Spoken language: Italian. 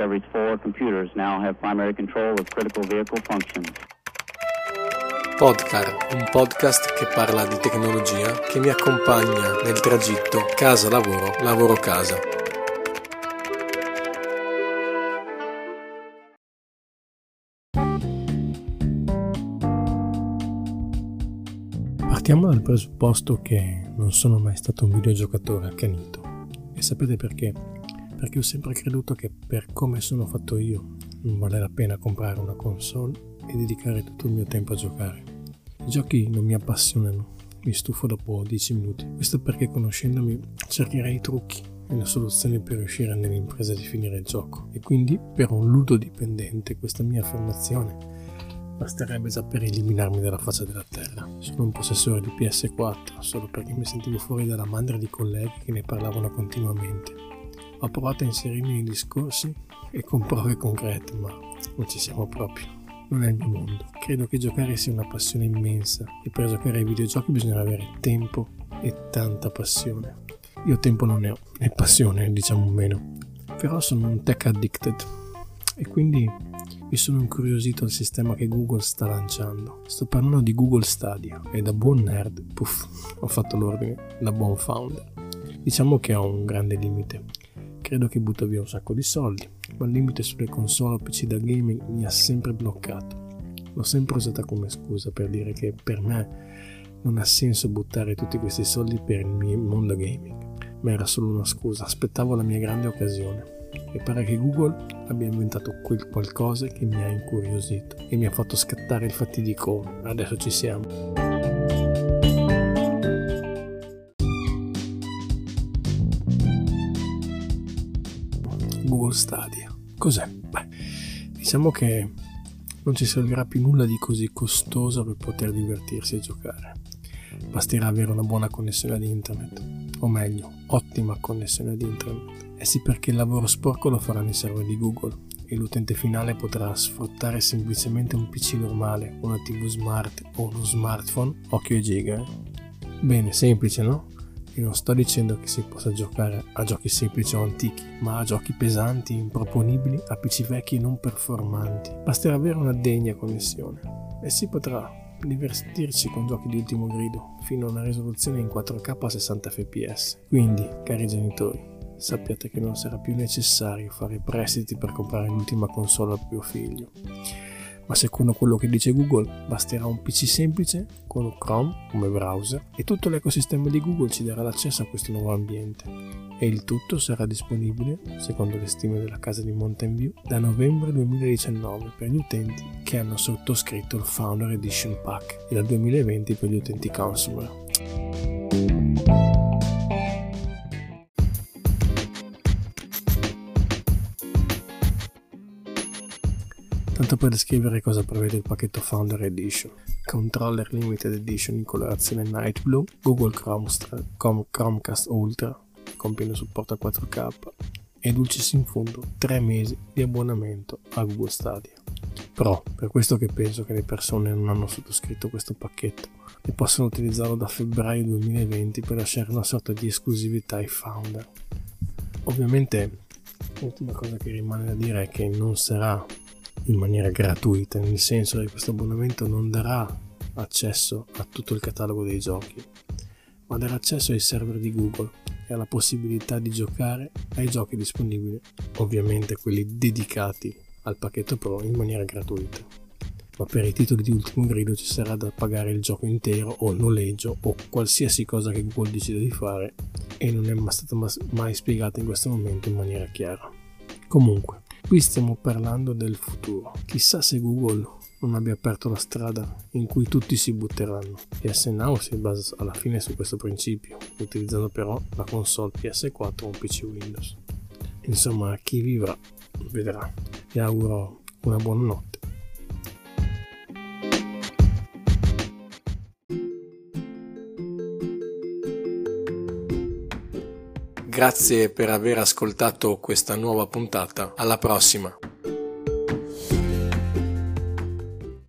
Discovery's four computers now have primary control of critical vehicle functions. Podcar, un podcast che parla di tecnologia che mi accompagna nel tragitto casa-lavoro, lavoro-casa. Partiamo dal presupposto che non sono mai stato un videogiocatore accanito. E sapete perché? Perché ho sempre creduto che per come sono fatto io non vale la pena comprare una console e dedicare tutto il mio tempo a giocare. I giochi non mi appassionano, mi stufo dopo 10 minuti. Questo perché conoscendomi cercherei i trucchi e le soluzioni per riuscire nell'impresa di finire il gioco. E quindi per un ludodipendente questa mia affermazione basterebbe già per eliminarmi dalla faccia della terra. Sono un possessore di PS4 solo perché mi sentivo fuori dalla mandra di colleghi che ne parlavano continuamente. Ho provato a inserirmi nei discorsi e con prove concrete, ma non ci siamo proprio non è il mio mondo. Credo che giocare sia una passione immensa e per giocare ai videogiochi bisogna avere tempo e tanta passione. Io tempo non ne ho, e passione diciamo meno. Però sono un tech addicted e quindi mi sono incuriosito al sistema che Google sta lanciando. Sto parlando di Google Stadia e da buon nerd, puff, ho fatto l'ordine, da buon founder. Diciamo che ho un grande limite. Credo che butta via un sacco di soldi ma il limite sulle console o PC da gaming mi ha sempre bloccato. L'ho sempre usata come scusa per dire che per me non ha senso buttare tutti questi soldi per il mio mondo gaming, ma era solo una scusa, aspettavo la mia grande occasione. E pare che Google abbia inventato quel qualcosa che mi ha incuriosito e mi ha fatto scattare il fatidico adesso ci siamo. Google Stadia. Cos'è? Beh, diciamo che non ci servirà più nulla di così costoso per poter divertirsi e giocare. Basterà avere una buona connessione ad internet, o meglio, ottima connessione ad internet. Eh sì perché il lavoro sporco lo faranno i server di Google e l'utente finale potrà sfruttare semplicemente un PC normale, una TV smart o uno smartphone, occhio e giga. Eh? Bene, semplice no? E non sto dicendo che si possa giocare a giochi semplici o antichi, ma a giochi pesanti, improponibili, a PC vecchi e non performanti. Basterà avere una degna connessione e si potrà divertirci con giochi di ultimo grido, fino a una risoluzione in 4K a 60 fps. Quindi, cari genitori, sappiate che non sarà più necessario fare prestiti per comprare l'ultima console al proprio figlio ma secondo quello che dice Google basterà un PC semplice con Chrome come browser e tutto l'ecosistema di Google ci darà l'accesso a questo nuovo ambiente e il tutto sarà disponibile, secondo le stime della casa di Mountain View, da novembre 2019 per gli utenti che hanno sottoscritto il Founder Edition Pack e dal 2020 per gli utenti consumer. Tanto per descrivere cosa prevede il pacchetto Founder Edition. Controller Limited Edition in colorazione Night Blue, Google Chromecast, Ultra con pieno supporto a 4K e dulcis in fondo 3 mesi di abbonamento a Google Stadia. Però per questo che penso che le persone non hanno sottoscritto questo pacchetto e possono utilizzarlo da febbraio 2020 per lasciare una sorta di esclusività ai founder. Ovviamente l'ultima cosa che rimane da dire è che non sarà in maniera gratuita, nel senso che questo abbonamento non darà accesso a tutto il catalogo dei giochi, ma darà accesso ai server di Google e alla possibilità di giocare ai giochi disponibili, ovviamente quelli dedicati al pacchetto Pro in maniera gratuita. Ma per i titoli di ultimo grido ci sarà da pagare il gioco intero o noleggio o qualsiasi cosa che Google decida di fare e non è mai stata mai spiegata in questo momento in maniera chiara. Comunque, Qui stiamo parlando del futuro. Chissà se Google non abbia aperto la strada in cui tutti si butteranno. PS si basa alla fine su questo principio, utilizzando però la console PS4 o un PC Windows. Insomma, chi vivrà vedrà. Vi auguro una buona notte. Grazie per aver ascoltato questa nuova puntata. Alla prossima!